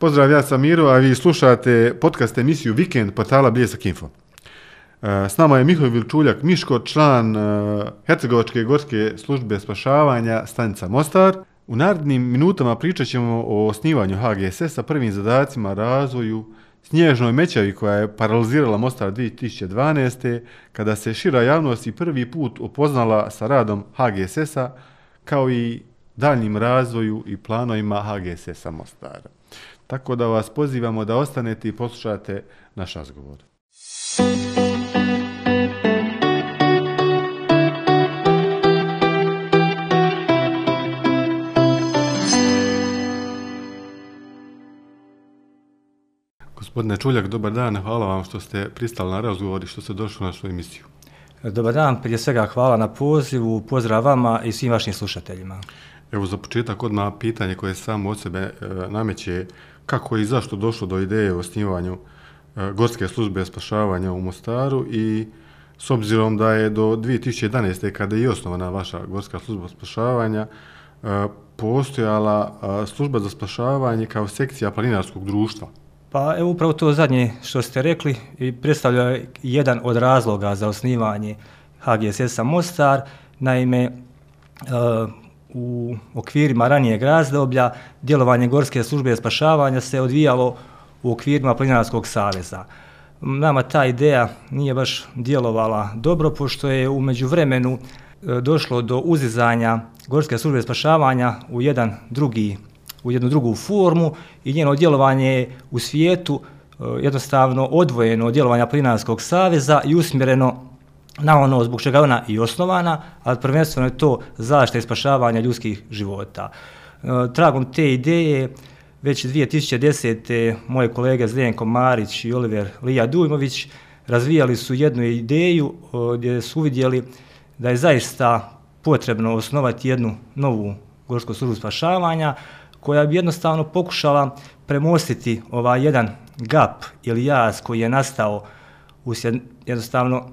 Pozdrav, ja sam Miro, a vi slušate podcast emisiju Vikend portala Bljesak Info. E, s nama je Mihovil Vilčuljak Miško, član e, Hercegovačke gorske službe spašavanja stanica Mostar. U narednim minutama pričat ćemo o osnivanju HGSS-a, prvim zadacima, razvoju, snježnoj mećavi koja je paralizirala Mostar 2012. kada se šira javnost i prvi put upoznala sa radom HGSS-a kao i daljnim razvoju i planovima HGSS-a Mostara. Tako da vas pozivamo da ostanete i poslušate naš razgovor. Gospodine Čuljak, dobar dan. Hvala vam što ste pristali na razgovor i što ste došli na našu emisiju. Dobar dan, prije svega hvala na pozivu, pozdrav vama i svim vašim slušateljima. Evo za početak odmah pitanje koje samo od sebe e, nameće kako i zašto došlo do ideje o osnivanju e, Gorske službe spašavanja u Mostaru i s obzirom da je do 2011. kada je i osnovana vaša Gorska služba spašavanja e, postojala e, služba za spašavanje kao sekcija planinarskog društva. Pa evo upravo to zadnje što ste rekli i predstavlja jedan od razloga za osnivanje HGSS-a Mostar. Naime, e, u okvirima ranijeg razdoblja djelovanje Gorske službe spašavanja se odvijalo u okvirima Plinarskog saveza. Nama ta ideja nije baš djelovala dobro, pošto je umeđu vremenu e, došlo do uzizanja Gorske službe spašavanja u jedan drugi u jednu drugu formu i njeno djelovanje u svijetu e, jednostavno odvojeno od djelovanja Plinarskog saveza i usmjereno na ono zbog čega ona i osnovana, ali prvenstveno je to zaštita i spašavanja ljudskih života. E, tragom te ideje, već 2010. moje kolege Zdenko Marić i Oliver Lija Dujmović razvijali su jednu ideju e, gdje su uvidjeli da je zaista potrebno osnovati jednu novu gorsku službu spašavanja koja bi jednostavno pokušala premostiti ovaj jedan gap ili jaz koji je nastao usjed jednostavno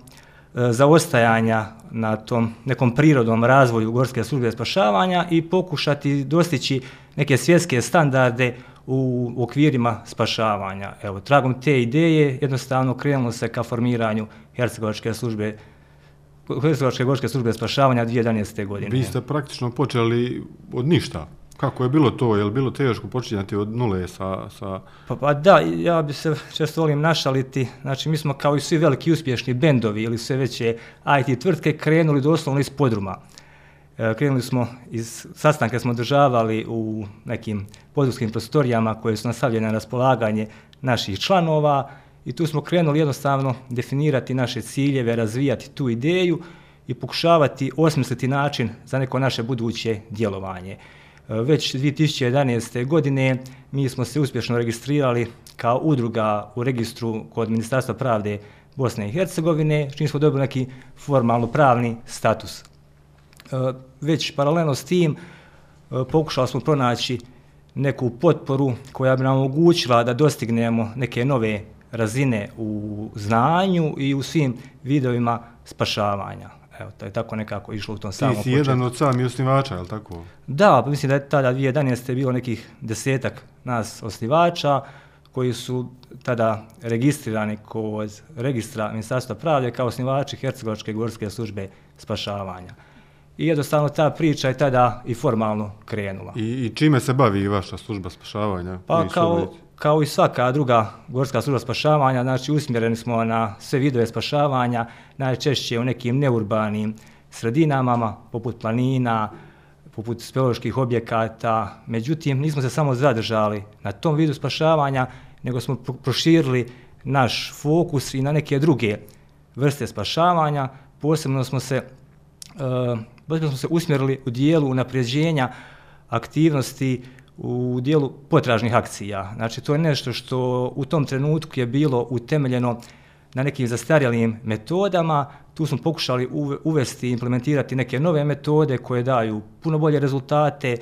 E, zaostajanja na tom nekom prirodnom razvoju gorske službe spašavanja i pokušati dostići neke svjetske standarde u okvirima spašavanja. Evo, tragom te ideje jednostavno krenulo se ka formiranju Hercegovačke službe Hercegovačke gorske službe spašavanja 2011. godine. Vi ste praktično počeli od ništa. Kako je bilo to? Je li bilo teško počinjati od nule sa... sa... Pa, pa da, ja bi se često volim našaliti. Znači, mi smo kao i svi veliki uspješni bendovi ili sve veće IT tvrtke krenuli doslovno iz podruma. E, krenuli smo iz sastanka smo državali u nekim podrumskim prostorijama koje su nastavljene na raspolaganje naših članova i tu smo krenuli jednostavno definirati naše ciljeve, razvijati tu ideju i pokušavati osmisliti način za neko naše buduće djelovanje. E, već 2011. godine mi smo se uspješno registrirali kao udruga u registru kod Ministarstva pravde Bosne i Hercegovine, čim smo dobili neki formalno pravni status. E, već paralelno s tim e, pokušali smo pronaći neku potporu koja bi nam omogućila da dostignemo neke nove razine u znanju i u svim vidovima spašavanja. Evo, to je tako nekako išlo u tom samom početku. Ti si jedan od sami osnivača, je li tako? Da, pa mislim da je tada 2011. bilo nekih desetak nas osnivača koji su tada registrirani kod registra Ministarstva pravde kao osnivači Hercegovačke gorske službe spašavanja. I jednostavno ta priča je tada i formalno krenula. I, i čime se bavi vaša služba spašavanja? Pa kao, kao i svaka druga gorska služba spašavanja, znači usmjereni smo na sve vidove spašavanja, najčešće u nekim neurbanim sredinama, poput planina, poput speoloških objekata. Međutim, nismo se samo zadržali na tom vidu spašavanja, nego smo proširili naš fokus i na neke druge vrste spašavanja. Posebno smo se, uh, posebno smo se usmjerili u dijelu napređenja aktivnosti u dijelu potražnih akcija. Znači, to je nešto što u tom trenutku je bilo utemeljeno na nekim zastarjelim metodama. Tu smo pokušali uvesti i implementirati neke nove metode koje daju puno bolje rezultate.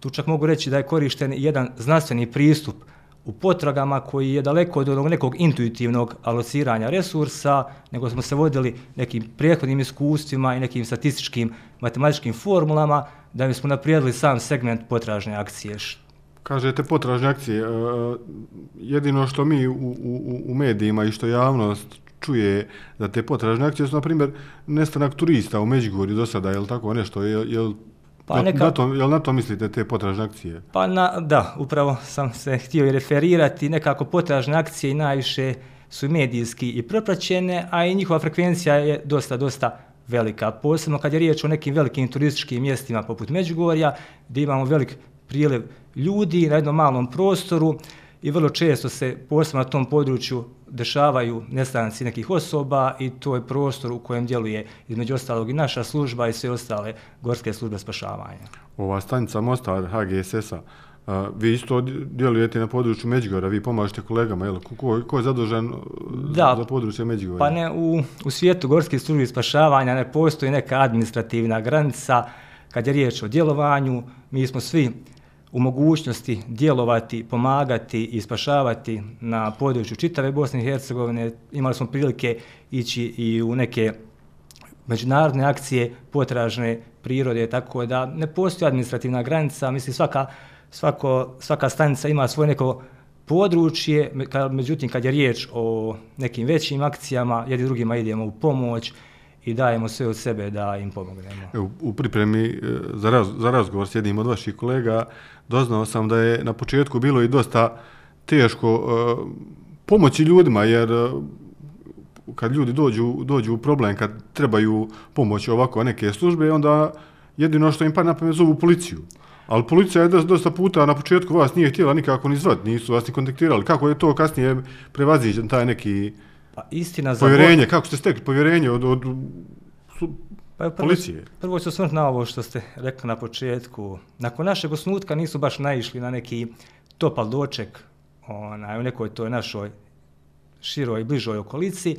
Tu čak mogu reći da je korišten jedan znanstveni pristup u potragama koji je daleko od onog nekog intuitivnog alociranja resursa, nego smo se vodili nekim prijehodnim iskustvima i nekim statističkim matematičkim formulama da bismo naprijedili sam segment potražne akcije. Kažete potražne akcije. E, jedino što mi u, u, u medijima i što javnost čuje da te potražne akcije su, na primjer, nestanak turista u Međugorju do sada, je li tako nešto? Je, je, Pa neka- na to, je li na to mislite te potražne akcije? Pa na, da, upravo sam se htio i referirati, nekako potražne akcije najviše su medijski i propraćene, a i njihova frekvencija je dosta, dosta velika. Posebno kad je riječ o nekim velikim turističkim mjestima poput Međugorja, gdje imamo velik priljev ljudi na jednom malom prostoru i vrlo često se posebno na tom području dešavaju nestanci nekih osoba i to je prostor u kojem djeluje između ostalog i naša služba i sve ostale gorske službe spašavanja. Ova stanica Mostar HGSS-a, a, vi isto djelujete na području Međugorja, vi pomažete kolegama, jel? Ko, ko, je zadužen uh, Da. za područje Međugorja? Pa ne, u, u svijetu gorskih službi spašavanja ne postoji neka administrativna granica. Kad je riječ o djelovanju, mi smo svi u mogućnosti djelovati, pomagati i spašavati na području čitave Bosne i Hercegovine. Imali smo prilike ići i u neke međunarodne akcije potražne prirode, tako da ne postoji administrativna granica, mislim svaka, svako, svaka stanica ima svoje neko područje, međutim kad je riječ o nekim većim akcijama, jedni drugima idemo u pomoć i dajemo sve od sebe da im pomognemo. U pripremi e, za, raz, za razgovor s jednim od vaših kolega doznao sam da je na početku bilo i dosta teško uh, pomoći ljudima, jer e, kad ljudi dođu, dođu u problem, kad trebaju pomoć ovako neke službe, onda jedino što im pa na pamet zovu policiju. Ali policija je dosta, puta na početku vas nije htjela nikako ni zvat, nisu vas ni kontaktirali. Kako je to kasnije prevaziđen taj neki Pa istina za povjerenje, kako ste stekli povjerenje od, od Pa prvo, policije? Prvo ću osvrnuti na ovo što ste rekli na početku. Nakon našeg osnutka nisu baš naišli na neki topal doček onaj, u nekoj toj našoj široj i bližoj okolici,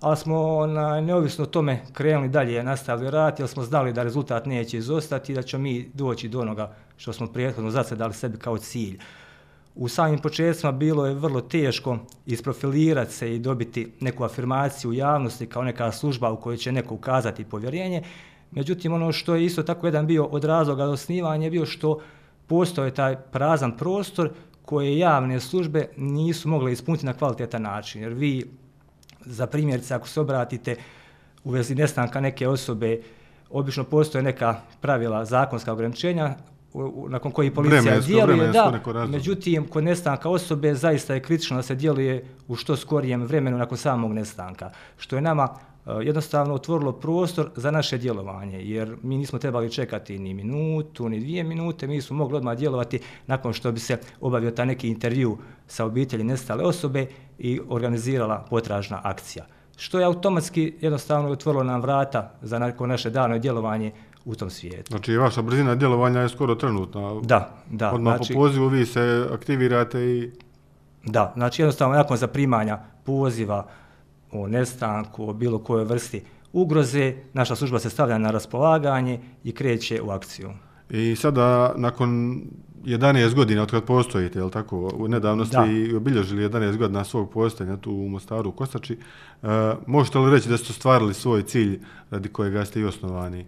ali smo onaj, neovisno tome krenuli dalje, nastavili rad, jer smo znali da rezultat neće izostati i da ćemo mi doći do onoga što smo prethodno zacedali sebi kao cilj. U samim početcima bilo je vrlo teško isprofilirati se i dobiti neku afirmaciju u javnosti kao neka služba u kojoj će neko ukazati povjerenje. Međutim, ono što je isto tako jedan bio od razloga osnivanja je bio što postoje taj prazan prostor koje javne službe nisu mogle ispuniti na kvalitetan način. Jer vi, za primjerice, ako se obratite u vezi nestanka neke osobe, obično postoje neka pravila, zakonska ograničenja nakon koji policija Vremensko- djeluje, vremensko da, međutim, kod nestanka osobe zaista je kritično da se djeluje u što skorijem vremenu nakon samog nestanka, što je nama e, jednostavno otvorilo prostor za naše djelovanje, jer mi nismo trebali čekati ni minutu, ni dvije minute, mi smo mogli odmah djelovati nakon što bi se obavio ta neki intervju sa obitelji nestale osobe i organizirala potražna akcija. Što je automatski jednostavno otvorilo nam vrata za neko naše dano djelovanje u tom svijetu. Znači, vaša brzina djelovanja je skoro trenutna. Da, da. Odmah znači, po pozivu vi se aktivirate i... Da, znači jednostavno nakon zaprimanja poziva o nestanku, o bilo kojoj vrsti ugroze, naša služba se stavlja na raspolaganje i kreće u akciju. I sada, nakon 11 godina od kad postojite, je li tako? Nedavno ste Da. i obilježili 11 godina svog postojanja tu u Mostaru, u Kostači. E, možete li reći da ste ostvarili svoj cilj radi kojega ste i osnovani?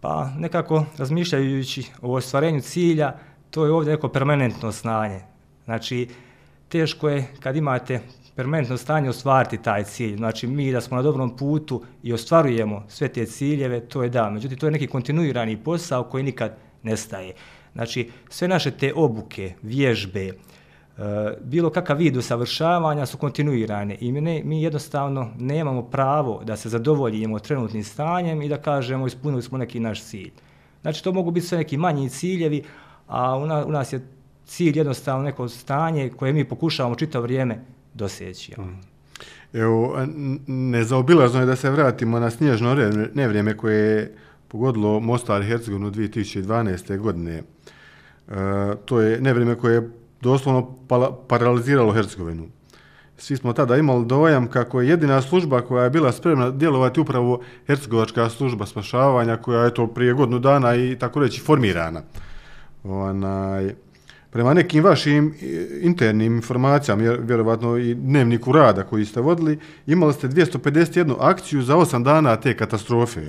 Pa nekako razmišljajući o ostvarenju cilja, to je ovdje neko permanentno stanje. Znači, teško je kad imate permanentno stanje ostvariti taj cilj. Znači, mi da smo na dobrom putu i ostvarujemo sve te ciljeve, to je da. Međutim, to je neki kontinuirani posao koji nikad nestaje. Znači, sve naše te obuke, vježbe, uh, bilo kakav vid usavršavanja su kontinuirane i mi, ne, mi jednostavno nemamo pravo da se zadovoljimo trenutnim stanjem i da kažemo ispunili smo neki naš cilj. Znači to mogu biti sve neki manji ciljevi, a u, na, u nas je cilj jednostavno neko stanje koje mi pokušavamo čito vrijeme doseći. Mm. Evo, nezaobilazno je da se vratimo na snježno nevrijeme koje je pogodilo Mostar Hercegovinu 2012. godine. E, to je nevrijeme koje je doslovno paraliziralo Hercegovinu. Svi smo tada imali dojam kako je jedina služba koja je bila spremna djelovati upravo Hercegovačka služba spašavanja koja je to prije godinu dana i tako reći formirana. Onaj, prema nekim vašim e, internim informacijama, vjerovatno i dnevniku rada koji ste vodili, imali ste 251 akciju za 8 dana te katastrofe.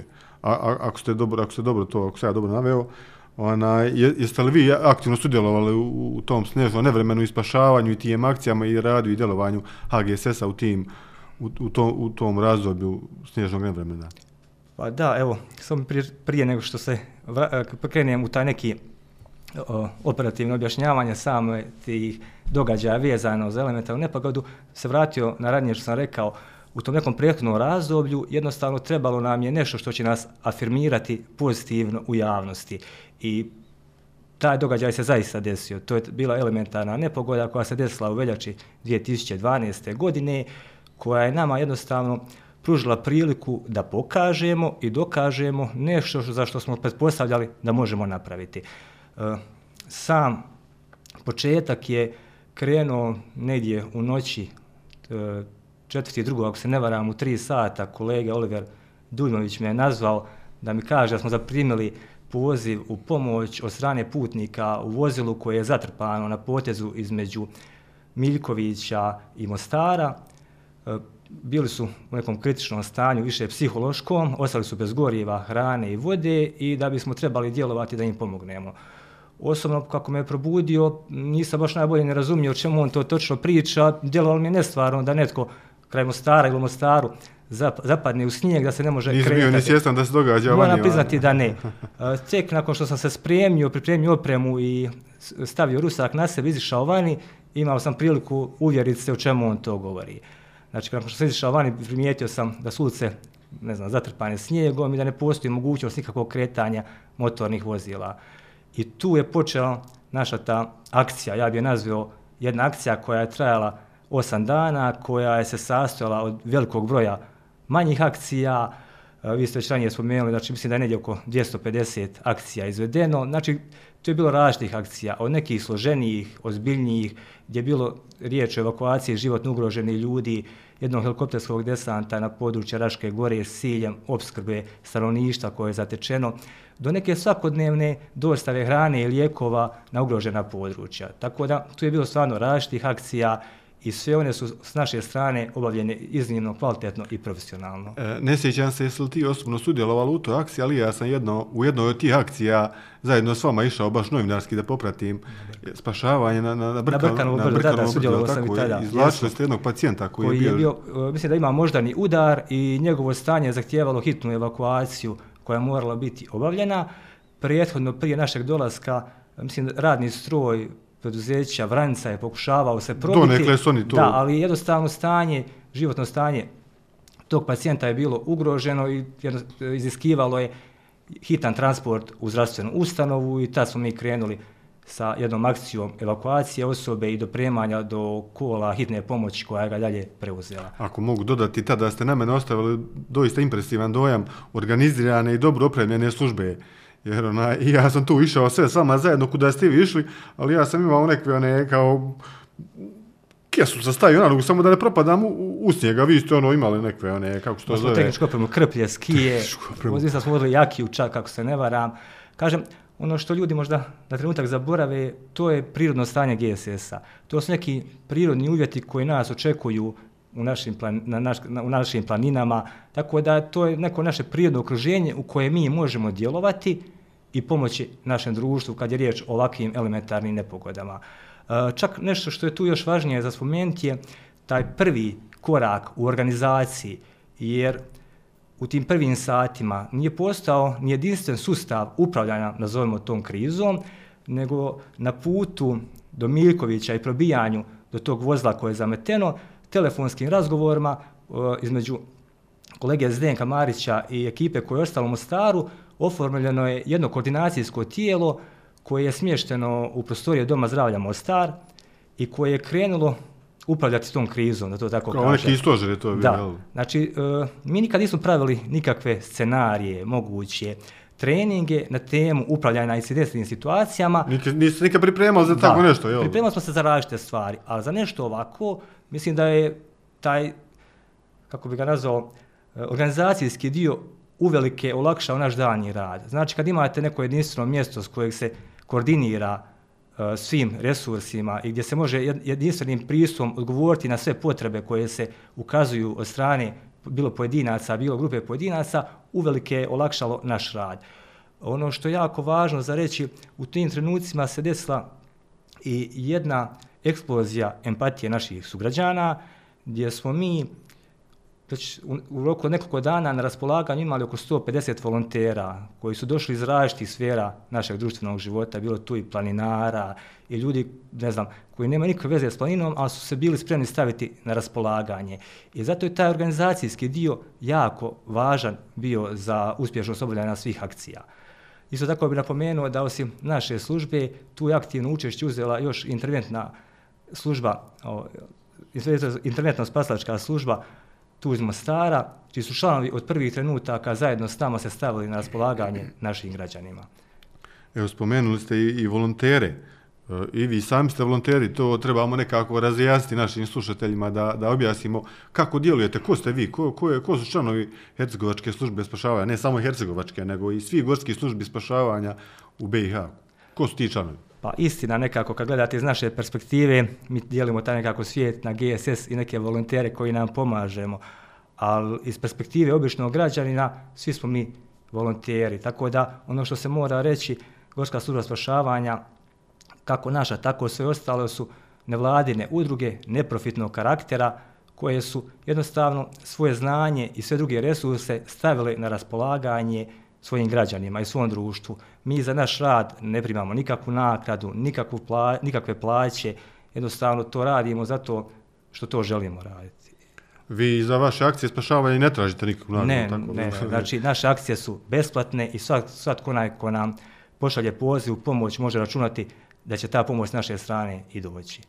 A, a, ako ste dobro, ako ste dobro to, ako se ja dobro naveo, Ona, je, jeste li vi aktivno sudjelovali u, u tom snežnom nevremenu i spašavanju i tijem akcijama i radu i djelovanju HGSS-a u tim u, u, tom, u tom razdoblju snježnog nevremena? Pa da, evo, samo prije, prije nego što se eh, krenem u taj neki o, operativno objašnjavanje same tih događaja vezano za elementarnu nepogodu, se vratio na radnije što sam rekao, u tom nekom prethodnom razdoblju jednostavno trebalo nam je nešto što će nas afirmirati pozitivno u javnosti. I taj događaj se zaista desio. To je bila elementarna nepogoda koja se desila u veljači 2012. godine, koja je nama jednostavno pružila priliku da pokažemo i dokažemo nešto za što smo pretpostavljali da možemo napraviti. E, sam početak je krenuo negdje u noći e, četvrti drugo, ako se ne varam, u tri sata kolega Oliver Dujmović me je nazvao da mi kaže da smo zaprimili poziv u pomoć od strane putnika u vozilu koje je zatrpano na potezu između Miljkovića i Mostara. E, bili su u nekom kritičnom stanju, više psihološkom, ostali su bez goriva, hrane i vode i da bismo trebali djelovati da im pomognemo. Osobno, kako me je probudio, nisam baš najbolje ne razumio o čemu on to točno priča, djelovalo mi je nestvarno da netko kraj Mostara ili Mostaru zapadne u snijeg da se ne može Nisi kretati. Nisi bio ni svjestan da se događa Moram priznati da ne. Tek nakon što sam se spremio, pripremio opremu i stavio rusak na sebe, izišao vani, imao sam priliku uvjeriti se o čemu on to govori. Znači, nakon što sam izišao vani, primijetio sam da su ulice ne znam, zatrpane snijegom i da ne postoji mogućnost nikakvog kretanja motornih vozila. I tu je počela naša ta akcija, ja bih je nazvao jedna akcija koja je trajala osam dana, koja je se sastojala od velikog broja manjih akcija, e, vi ste već ranije spomenuli, znači mislim da je negdje oko 250 akcija izvedeno, znači to je bilo različitih akcija, od nekih složenijih, ozbiljnijih, gdje je bilo riječ o evakuaciji životno ugroženih ljudi, jednog helikopterskog desanta na području Raške gore s ciljem obskrbe stanovništva koje je zatečeno, do neke svakodnevne dostave hrane i lijekova na ugrožena područja. Tako da tu je bilo stvarno različitih akcija, i sve one su s naše strane obavljene iznimno kvalitetno i profesionalno. E, ne sjećam se jesi li ti osobno sudjeloval u toj akciji, ali ja sam jedno, u jednoj od tih akcija zajedno s vama išao baš novinarski da popratim spašavanje na, na, na, brkan, na Brkanovu brdu. Da, da, sudjelovao sam i tada. Izvlačili ste jednog pacijenta koji, koji je bio... Je bio uh, mislim da ima moždani udar i njegovo stanje zahtijevalo hitnu evakuaciju koja je morala biti obavljena. Prijethodno prije našeg dolaska, mislim, radni stroj preduzeća Vranca je pokušavao se probiti. Donekle su oni to. Da, ali jednostavno stanje, životno stanje tog pacijenta je bilo ugroženo i iziskivalo je hitan transport u zdravstvenu ustanovu i tad smo mi krenuli sa jednom akcijom evakuacije osobe i dopremanja do kola hitne pomoći koja ga dalje preuzela. Ako mogu dodati, tada ste na mene ostavili doista impresivan dojam organizirane i dobro opremljene službe Jer ona, i ja sam tu išao sve s vama zajedno kuda ste vi išli, ali ja sam imao neke one kao kesu sa staju na samo da ne propadam u, u snijega. Vi ste ono imali neke one, kako se to zove? Tehničko opremu, krplje, skije, uzim smo vodili jaki čak, kako se ne varam. Kažem, ono što ljudi možda na trenutak zaborave, to je prirodno stanje GSS-a. To su neki prirodni uvjeti koji nas očekuju u našim, plan, na naš, na, u našim planinama, tako da to je neko naše prirodno okruženje u koje mi možemo djelovati i pomoći našem društvu kad je riječ o ovakvim elementarnim nepogodama. E, čak nešto što je tu još važnije za spomenuti je taj prvi korak u organizaciji, jer u tim prvim satima nije postao ni jedinstven sustav upravljanja, nazovemo tom krizom, nego na putu do Miljkovića i probijanju do tog vozla koje je zameteno, telefonskim razgovorima uh, između kolege Zdenka Marića i ekipe koje je ostalo u Mostaru, oformljeno je jedno koordinacijsko tijelo koje je smješteno u prostorije Doma zdravlja Mostar i koje je krenulo upravljati tom krizom, da to tako Kao kaže. neki istožer je to bio, Da, znači, uh, mi nikad nismo pravili nikakve scenarije moguće, treninge na temu upravljanja na incidentnim situacijama. Niste nikad pripremali za tako nešto, jel? Pripremali smo se za različite stvari, ali za nešto ovako, mislim da je taj, kako bi ga nazvao, e, organizacijski dio uvelike olakšao naš danji rad. Znači, kad imate neko jedinstveno mjesto s kojeg se koordinira uh, svim resursima i gdje se može jedinstvenim pristupom odgovoriti na sve potrebe koje se ukazuju od strane bilo pojedinaca, bilo grupe pojedinaca, uvelike je olakšalo naš rad. Ono što je jako važno za reći, u tim trenucima se desila i jedna eksplozija empatije naših sugrađana, gdje smo mi već u, u roku od nekoliko dana na raspolaganju imali oko 150 volontera koji su došli iz različitih sfera našeg društvenog života, bilo tu i planinara i ljudi, ne znam, koji nema nikakve veze s planinom, ali su se bili spremni staviti na raspolaganje. I zato je taj organizacijski dio jako važan bio za uspješnost obavljanja svih akcija. Isto tako bih napomenuo da osim naše službe, tu je aktivno učešće uzela još interventna služba, služba, o, internetno spaslačka služba tu iz Mostara, čiji su članovi od prvih trenutaka zajedno s nama se stavili na raspolaganje našim građanima. Evo, spomenuli ste i, i volontere. E, I vi sami ste volonteri, to trebamo nekako razjasniti našim slušateljima da, da objasnimo kako djelujete, ko ste vi, ko, ko, je, ko su članovi Hercegovačke službe spašavanja, ne samo Hercegovačke, nego i svi gorski službi spašavanja u BiH. Ko su ti članovi? Pa istina nekako, kad gledate iz naše perspektive, mi dijelimo taj nekako svijet na GSS i neke volontere koji nam pomažemo, ali iz perspektive običnog građanina, svi smo mi volonteri. Tako da, ono što se mora reći, Gorska služba spašavanja, kako naša, tako sve ostale su nevladine udruge neprofitnog karaktera, koje su jednostavno svoje znanje i sve druge resurse stavile na raspolaganje svojim građanima i svom društvu. Mi za naš rad ne primamo nikakvu nakradu, nikakvu pla, nikakve plaće, jednostavno to radimo zato što to želimo raditi. Vi za vaše akcije spašavanja ne tražite nikakvu nagradu? Ne, tako ne, ne, znači naše akcije su besplatne i svak, svatko onaj ko nam pošalje poziv pomoć može računati da će ta pomoć s naše strane i doći.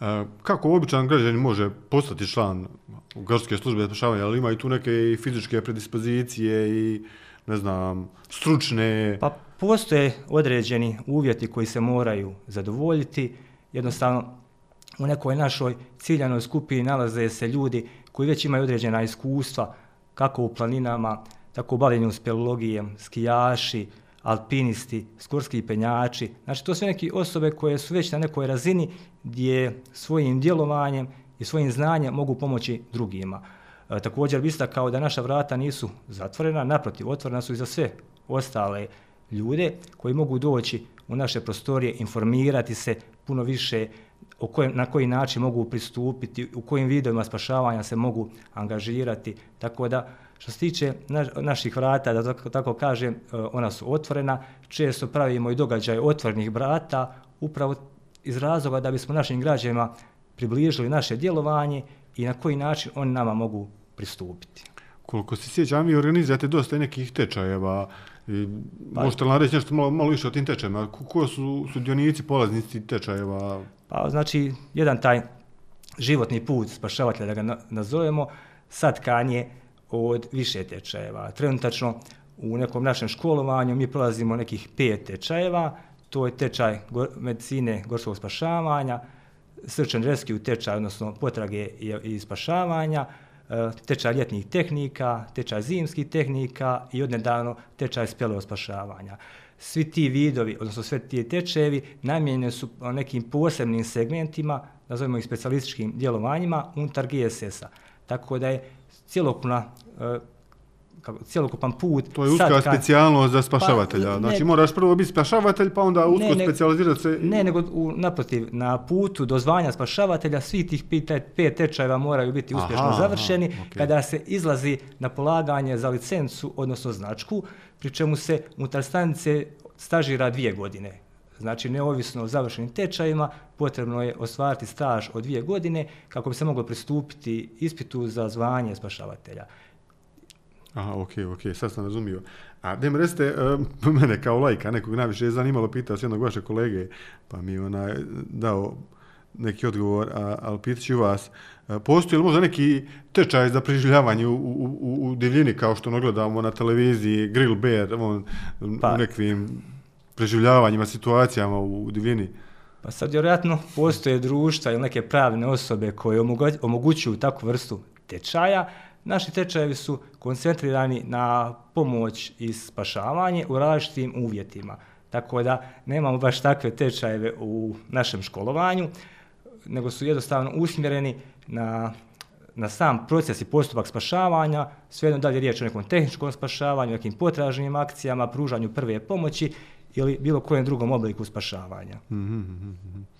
E, kako običan građan može postati član Gorske službe spašavanja, ali ima i tu neke i fizičke predispozicije i ne znam, stručne... Pa postoje određeni uvjeti koji se moraju zadovoljiti. Jednostavno, u nekoj našoj ciljanoj skupini nalaze se ljudi koji već imaju određena iskustva, kako u planinama, tako u bavljenju speleologijem, skijaši, alpinisti, skorski penjači. Znači, to su neke osobe koje su već na nekoj razini gdje svojim djelovanjem i svojim znanjem mogu pomoći drugima. E, također bi kao da naša vrata nisu zatvorena, naprotiv, otvorena su i za sve ostale ljude koji mogu doći u naše prostorije, informirati se puno više o kojem, na koji način mogu pristupiti, u kojim videojima spašavanja se mogu angažirati. Tako da, što se tiče na, naših vrata, da tako, tako kažem, e, ona su otvorena. Često pravimo i događaje otvorenih vrata, upravo iz razloga da bismo našim građanima približili naše djelovanje i na koji način oni nama mogu pristupiti. Koliko se sjećam, vi organizujete dosta nekih tečajeva. I pa, možete li reći nešto malo, malo više o tim tečajima? Ko su sudionici, polaznici tečajeva? Pa, znači, jedan taj životni put spašavatelja, da ga nazovemo, sad kanje od više tečajeva. Trenutačno u nekom našem školovanju mi prolazimo nekih pet tečajeva, to je tečaj medicine gorskog spašavanja, srčan rescue tečaj, odnosno potrage i spašavanja, E, Eh, tečaj ljetnih tehnika, tečaj zimskih tehnika i odnedavno tečaj spjeleo spašavanja. Svi ti vidovi, odnosno sve ti tečevi, namjenjeni su eh, nekim posebnim segmentima, nazovimo ih specialističkim djelovanjima, unutar GSS-a. Tako da je cijelokupna eh, kako, cijelokupan put. To je uska specijalnost za spašavatelja. Pa, znači ne, moraš prvo biti spašavatelj, pa onda usko ne, specializirati se. Ne, nego u, naprotiv, na putu do zvanja spašavatelja svi tih pet, pet tečajeva moraju biti uspješno aha, završeni aha, okay. kada se izlazi na polaganje za licencu, odnosno značku, pri čemu se unutar stanice stažira dvije godine. Znači, neovisno o završenim tečajima, potrebno je ostvariti staž od dvije godine kako bi se moglo pristupiti ispitu za zvanje spašavatelja. Aha, okej, okay, okej, okay, sad sam razumio. A da mi recite, uh, mene kao lajka, nekog najviše je zanimalo, pitao s jednog vaše kolege, pa mi ona dao neki odgovor, a, ali pitat ću vas, uh, postoji li možda neki tečaj za preživljavanje u, u, u, u divljini, kao što nagledamo na televiziji, Grill Bear, on, pa. u nekvim preživljavanjima, situacijama u divljini? Pa sad, vjerojatno, postoje društva ili neke pravne osobe koje omogućuju takvu vrstu tečaja, Naši tečajevi su koncentrirani na pomoć i spašavanje u različitim uvjetima. Tako da nemamo baš takve tečajeve u našem školovanju, nego su jednostavno usmjereni na na sam proces i postupak spašavanja, svejedno da li je riječ o nekom tehničkom spašavanju, nekim potražnim akcijama, pružanju prve pomoći ili bilo kojem drugom obliku spašavanja. Mm -hmm.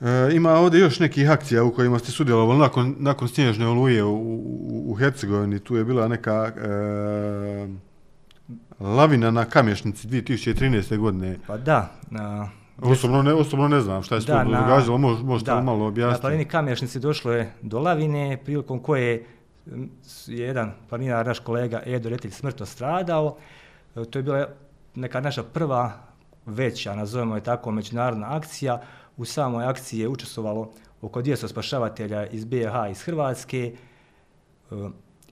E, ima ovdje još nekih akcija u kojima ste sudjelovali nakon, nakon snježne oluje u, u, u Hercegovini. Tu je bila neka e, lavina na kamješnici 2013. godine. Pa da. Na, osobno, ne, osobno ne znam šta je da, to događalo, Mož, možete da, malo objasniti. Na planini kamješnici došlo je do lavine, prilikom koje je jedan planinar, naš kolega Edo Retilj, smrtno stradao. E, to je bila neka naša prva veća, nazovemo je tako, međunarodna akcija, U samoj akciji je učestvovalo oko 200 spašavatelja iz BiH iz Hrvatske. E,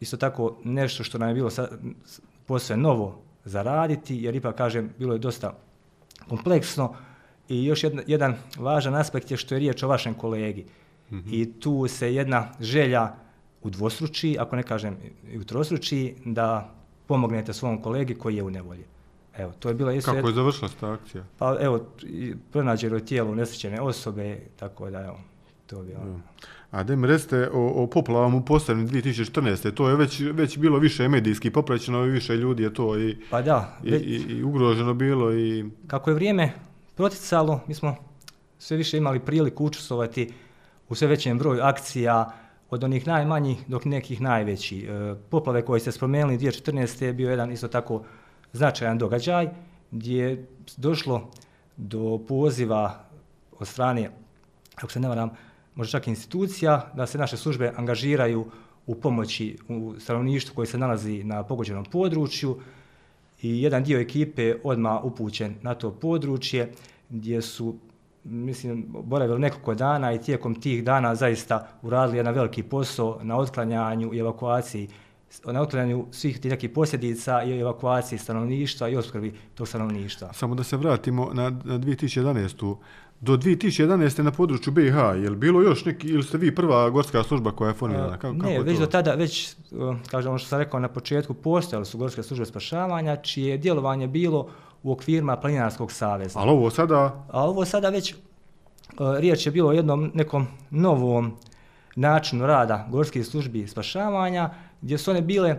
isto tako nešto što nam je bilo posve novo za raditi, jer ipak kažem, bilo je dosta kompleksno. I još jedna, jedan važan aspekt je što je riječ o vašem kolegi. Mm -hmm. I tu se jedna želja u dvostruči, ako ne kažem i u trostruči, da pomognete svom kolegi koji je u nevolji. Evo, to je bila isto... Kako je završila ta akcija? Pa evo, pronađeno je tijelo nesrećene osobe, tako da evo, to bi ono... A da mi recite o, o poplavama u postavljanju 2014. To je već, već bilo više medijski popraćeno i više ljudi je to i, pa da, i, i, i ugroženo bilo. I... Kako je vrijeme proticalo, mi smo sve više imali priliku učestvovati u sve većem broju akcija, od onih najmanjih dok nekih najvećih. E, poplave koje ste spomenuli 2014. je bio jedan isto tako značajan događaj gdje je došlo do poziva od strane, ako se ne varam, možda čak institucija, da se naše službe angažiraju u pomoći u stanovništvu koji se nalazi na pogođenom području i jedan dio ekipe odma upućen na to područje gdje su mislim, boravili nekoliko dana i tijekom tih dana zaista uradili jedan veliki posao na otklanjanju i evakuaciji na otklanjanju svih tih nekih posljedica i evakuaciji stanovništva i oskrbi tog stanovništva. Samo da se vratimo na, na 2011. Do 2011. na području BiH, je li bilo još neki, ili ste vi prva gorska služba koja je formirana? Kako, ne, kako već to? do tada, već, kažem ono što sam rekao na početku, postojali su gorske službe spašavanja, čije djelovanje bilo u okvirima Planinarskog saveza. Ali ovo sada? A ovo sada već, riječ je bilo o jednom nekom novom načinu rada gorskih službi spašavanja, gdje su one bile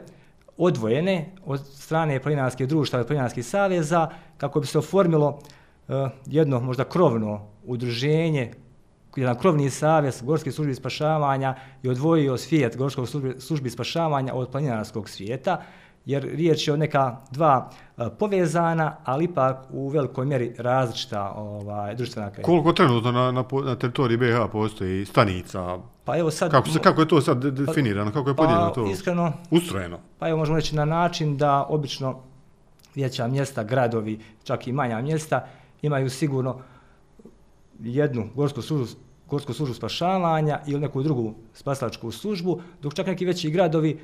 odvojene od strane planinarske društva i planinarskih saveza, kako bi se oformilo uh, jedno možda krovno udruženje, jedan krovni savez Gorske službi spašavanja i odvojio svijet gorskog službi, službi spašavanja od planinarskog svijeta, jer riječ je o neka dva uh, povezana, ali ipak u velikoj mjeri različita ovaj, društvena kretanja. Koliko trenutno na, na, na teritoriji BiH postoji stanica? Pa evo sad... Kako, se, kako je to sad definirano? Kako je podijeljeno pa, to? Iskreno... Ustrojeno? Pa evo možemo reći na način da obično veća mjesta, gradovi, čak i manja mjesta, imaju sigurno jednu gorsku službu, gorsku službu spašavanja ili neku drugu spasilačku službu, dok čak neki veći gradovi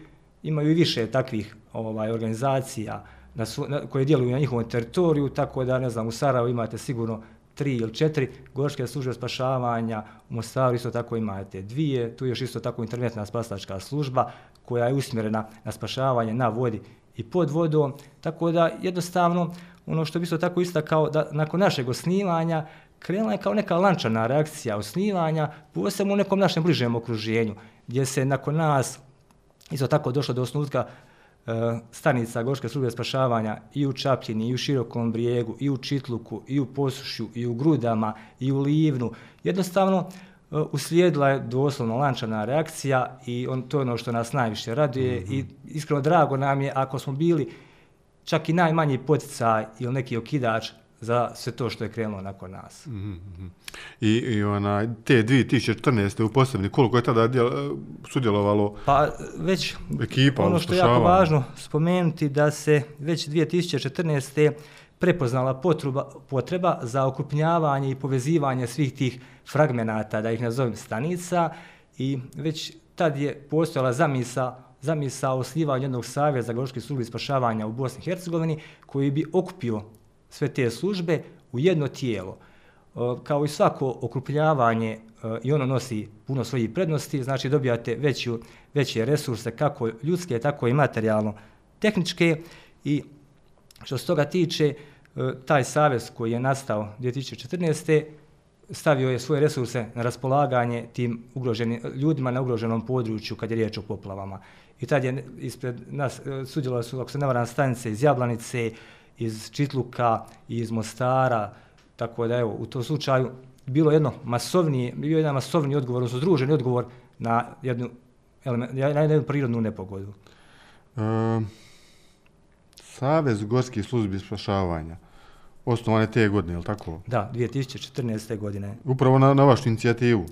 imaju i više takvih ovaj organizacija na, su, na, koje djeluju na njihovom teritoriju, tako da, ne znam, u Sarajevu imate sigurno tri ili četiri gorske službe spašavanja, u Mostaru isto tako imate dvije, tu je još isto tako internetna spasačka služba koja je usmjerena na spašavanje na vodi i pod vodom, tako da jednostavno ono što bi isto tako istakao da nakon našeg osnivanja krenula je kao neka lančana reakcija osnivanja, posebno u nekom našem bližem okruženju, gdje se nakon nas Isto tako došlo do osnutka e, stanica Gorske službe spašavanja i u Čapljini, i u Širokom brijegu, i u Čitluku, i u Posušju, i u Grudama, i u Livnu. Jednostavno, e, uslijedila je doslovno lančana reakcija i on, to je ono što nas najviše raduje mm -hmm. i iskreno drago nam je ako smo bili čak i najmanji poticaj ili neki okidač za sve to što je krenulo nakon nas. Mm -hmm. I, i ona, te 2014. u posebni, koliko je tada djel, sudjelovalo Pa već ekipa, ono što je jako važno spomenuti da se već 2014. prepoznala potreba, potreba za okrupnjavanje i povezivanje svih tih fragmenata, da ih nazovem stanica, i već tad je postojala zamisa zamisa o slivanju jednog savjeza Goroške službe spašavanja u Bosni i Hercegovini, koji bi okupio sve te službe u jedno tijelo. E, kao i svako okrupljavanje e, i ono nosi puno svojih prednosti, znači dobijate veću, veće resurse kako ljudske, tako i materijalno tehničke i što se toga tiče, e, taj savez koji je nastao 2014. stavio je svoje resurse na raspolaganje tim ugroženim ljudima na ugroženom području kad je riječ o poplavama. I tad je ispred nas sudjelovali sudjelo su, ako se ne varam, stanice iz Jablanice, iz Čitluka, iz Mostara, tako da evo, u tom slučaju bilo jedno masovnije, bio jedan masovni odgovor, odnosno združeni odgovor na jednu, element, na jednu prirodnu nepogodu. E, Savez gorskih službi spašavanja osnovane te godine, je li tako? Da, 2014. godine. Upravo na, na vašu inicijativu?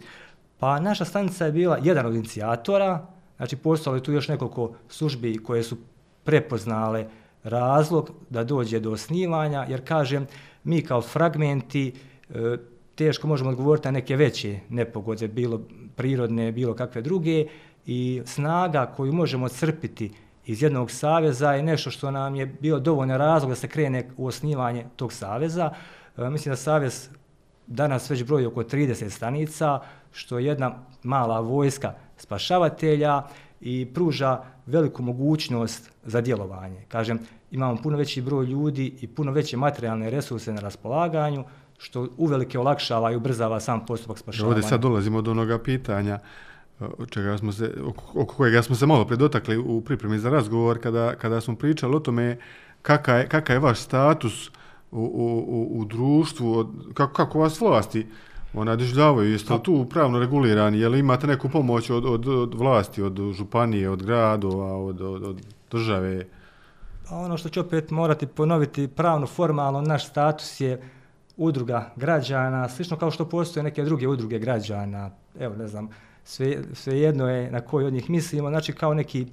Pa naša stanica je bila jedan od inicijatora, znači postalo je tu još nekoliko službi koje su prepoznale razlog da dođe do osnivanja, jer kažem, mi kao fragmenti e, teško možemo odgovoriti na neke veće nepogode, bilo prirodne, bilo kakve druge, i snaga koju možemo crpiti iz jednog saveza je nešto što nam je bio dovoljno razlog da se krene u osnivanje tog saveza. E, mislim da savez danas već broji oko 30 stanica, što je jedna mala vojska spašavatelja i pruža veliku mogućnost za djelovanje. Kažem, imamo puno veći broj ljudi i puno veće materijalne resurse na raspolaganju, što uvelike olakšava i ubrzava sam postupak spašavanja. Ovdje sad dolazimo do onoga pitanja e, čega smo se, oko kojega smo se malo predotakli u pripremi za razgovor, kada, kada smo pričali o tome kakav je, kakav je vaš status u, u, u, u društvu, kako, kako vas vlasti ona doživljavaju, jeste li tu pravno regulirani, je li imate neku pomoć od, od, od vlasti, od županije, od gradova, od, od, od države? Pa ono što ću opet morati ponoviti, pravno, formalno, naš status je udruga građana, slično kao što postoje neke druge udruge građana, evo ne znam, sve, sve jedno je na koji od njih mislimo, znači kao neki e,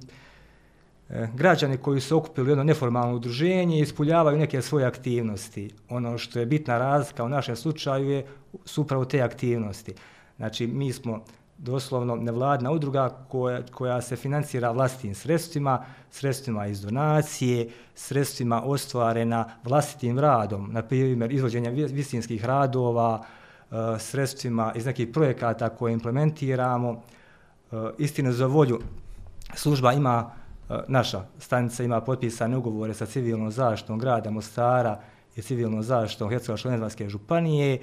E, građani koji su okupili jedno neformalno udruženje i ispuljavaju neke svoje aktivnosti. Ono što je bitna razlika u našem slučaju je su upravo te aktivnosti. Znači, mi smo doslovno nevladna udruga koja, koja se financira vlastitim sredstvima, sredstvima iz donacije, sredstvima ostvarena vlastitim radom, na primjer izvođenja visinskih radova, e, sredstvima iz nekih projekata koje implementiramo. Eh, Istine za volju, služba ima, Eh, naša stanica ima potpisane ugovore sa civilnom zaštitom grada Mostara i civilnom zaštitom Hercegovačko-Nezavanske županije.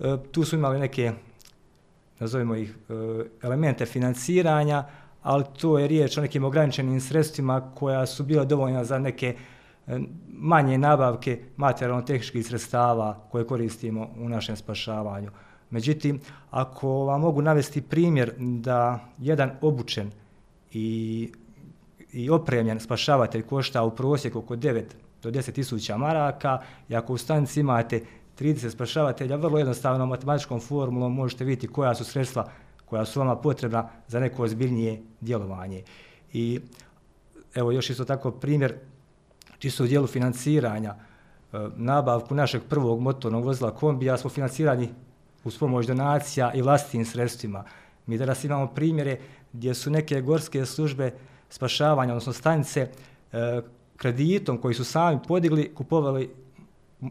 Eh, tu su imali neke, nazovimo ih, eh, elemente financiranja, ali to je riječ o nekim ograničenim sredstvima koja su bila dovoljna za neke manje nabavke materijalno-tehničkih sredstava koje koristimo u našem spašavanju. Međutim, ako vam mogu navesti primjer da jedan obučen i, i opremljen spašavatelj košta u prosjeku oko 9 do 10 tisuća maraka i ako u stanici imate 30 spašavatelja, vrlo jednostavnom matematičkom formulom možete vidjeti koja su sredstva koja su vama potrebna za neko ozbiljnije djelovanje. I evo još isto tako primjer čisto u dijelu financiranja, e, nabavku našeg prvog motornog vozila kombija smo financirani uz pomoć donacija i vlastitim sredstvima. Mi danas imamo primjere gdje su neke gorske službe spašavanja, odnosno stanice, e, kreditom koji su sami podigli, kupovali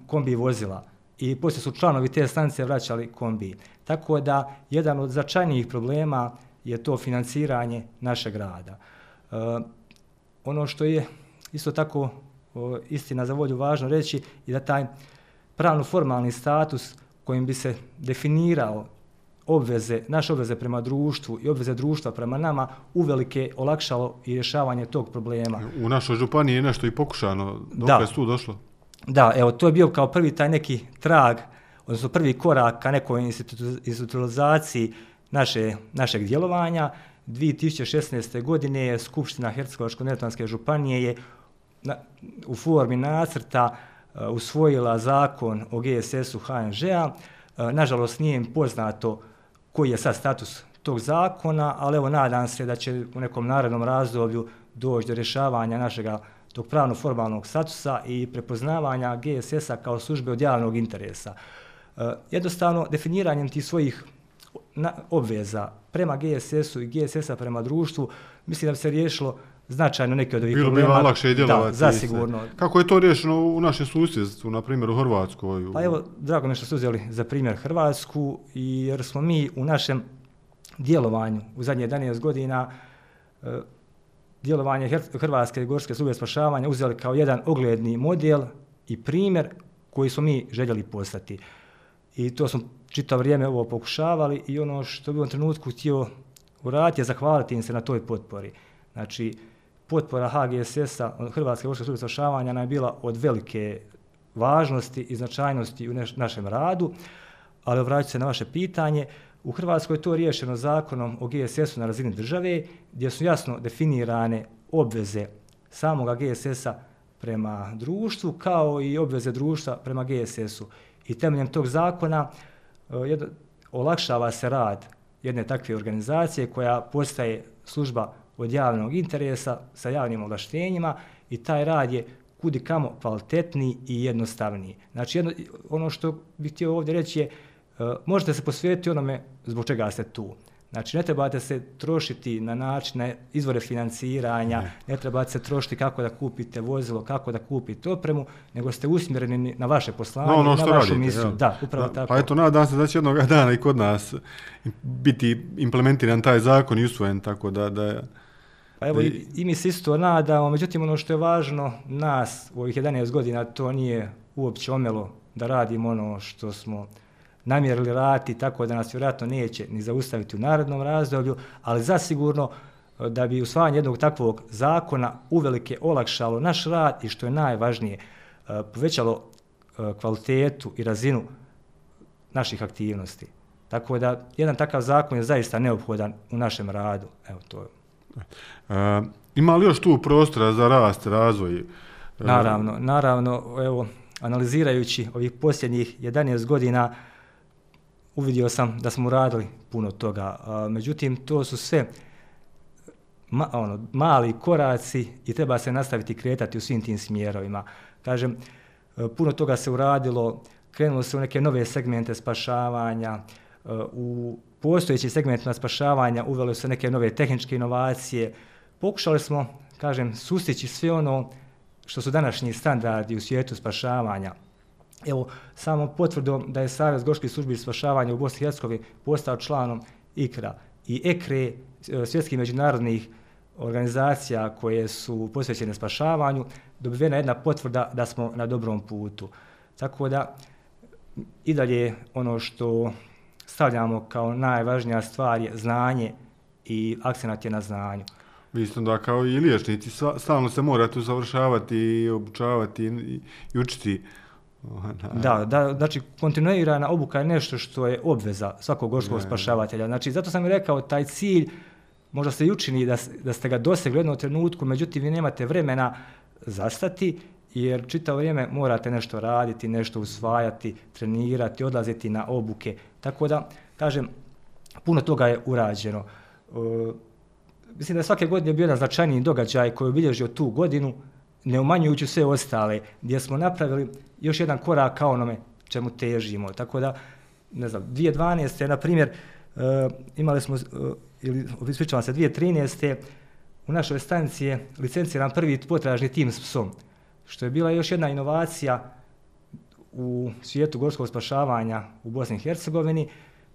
kombi vozila i poslije su članovi te stanice vraćali kombi. Tako da jedan od začajnijih problema je to financiranje našeg grada. E, ono što je isto tako istina za volju važno reći i da taj pravno-formalni status kojim bi se definirao obveze, naše obveze prema društvu i obveze društva prema nama uvelike olakšalo i rješavanje tog problema. U našoj županiji je nešto i pokušano, dok je tu došlo? Da, evo, to je bio kao prvi taj neki trag, odnosno prvi korak ka nekoj institucionalizaciji naše, našeg djelovanja. 2016. godine je Skupština Hercegovačko-Neretvanske županije je na, u formi nacrta uh, usvojila zakon o GSS-u HNŽ-a. Uh, nažalost, nije im poznato koji je sad status tog zakona, ali evo nadam se da će u nekom narednom razdoblju doći do rješavanja našega tog pravno-formalnog statusa i prepoznavanja GSS-a kao službe od javnog interesa. E, jednostavno, definiranjem tih svojih na, obveza prema GSS-u i GSS-a prema društvu, mislim da bi se riješilo značajno neke od ovih Bilo problema. Bilo bi vam lakše djelovati. Da, zasigurno. Kako je to riješeno u našem susjedstvu, na primjer u Hrvatskoj? Pa evo, drago mi što ste uzeli za primjer Hrvatsku, jer smo mi u našem djelovanju u zadnje 11 godina e, djelovanje Hrvatske gorske službe spašavanja uzeli kao jedan ogledni model i primjer koji smo mi željeli postati. i to smo čitavo vrijeme ovo pokušavali i ono što bi u trenutku htio uraditi je zahvaliti im se na toj potpori. Znači, potpora HGSS-a, Hrvatske vojske službe spašavanja, nam je bila od velike važnosti i značajnosti u našem radu, ali vraću se na vaše pitanje. U Hrvatskoj je to riješeno zakonom o GSS-u na razini države, gdje su jasno definirane obveze samog GSS-a prema društvu, kao i obveze društva prema GSS-u. I temeljem tog zakona eh, jedno, olakšava se rad jedne takve organizacije koja postaje služba od javnog interesa sa javnim ovlaštenjima i taj rad je kudi kamo kvalitetniji i jednostavniji. Znači, jedno, ono što bih htio ovdje reći je, uh, možete se posvijetiti onome zbog čega ste tu. Znači, ne trebate se trošiti na način na izvore financiranja, ne. ne trebate se trošiti kako da kupite vozilo, kako da kupite opremu, nego ste usmjereni na vaše poslanje, no, ono na vašu radite, misiju. Ja. Da, upravo da, tako. Pa eto, nadam se da će jednog dana i kod nas biti implementiran taj zakon i usvojen, tako da... da Pa evo, i, i mi se isto nadamo, međutim, ono što je važno nas u ovih 11 godina, to nije uopće omelo da radimo ono što smo namjerili rati, tako da nas vjerojatno neće ni zaustaviti u narodnom razdoblju, ali zasigurno e, da bi usvajanje jednog takvog zakona uvelike olakšalo naš rad i što je najvažnije, e, povećalo e, kvalitetu i razinu naših aktivnosti. Tako da jedan takav zakon je zaista neophodan u našem radu. Evo to je. E, ima li još tu prostora za rast, razvoj? E, naravno, naravno, evo, analizirajući ovih posljednjih 11 godina, uvidio sam da smo radili puno toga. A, međutim, to su sve ma, ono, mali koraci i treba se nastaviti kretati u svim tim smjerovima. Kažem, e, puno toga se uradilo, krenulo se u neke nove segmente spašavanja, u postojeći segmentima spašavanja uveli se neke nove tehničke inovacije. Pokušali smo, kažem, sustići sve ono što su današnji standardi u svijetu spašavanja – Evo, samo potvrdom da je Savjez Goških službi spašavanja u Bosni i Hercegovini postao članom IKRA i EKRE, e, svjetskih međunarodnih organizacija koje su posvećene spašavanju, dobivena jedna potvrda da smo na dobrom putu. Tako da, i dalje ono što stavljamo kao najvažnija stvar je znanje i akcenat je na znanju. Mislim da kao i liječnici, stalno se morate uzavršavati i obučavati i, i učiti Da, da, znači kontinuirana obuka je nešto što je obveza svakog gorskog spašavatelja. Znači zato sam rekao taj cilj možda se i učini da, da ste ga dosegli u jednom trenutku, međutim vi nemate vremena zastati jer čitavo vrijeme morate nešto raditi, nešto usvajati, trenirati, odlaziti na obuke. Tako da, kažem, puno toga je urađeno. E, mislim da je svake godine bio jedan značajniji događaj koji je obilježio tu godinu, ne umanjujući sve ostale, gdje smo napravili još jedan korak kao onome čemu težimo. Tako da, ne znam, 2012. na primjer, e, imali smo, e, ili ispričavam se, 2013. u našoj stanici je licenciran prvi potražni tim s psom, što je bila još jedna inovacija u svijetu gorskog spašavanja u Bosni i Hercegovini.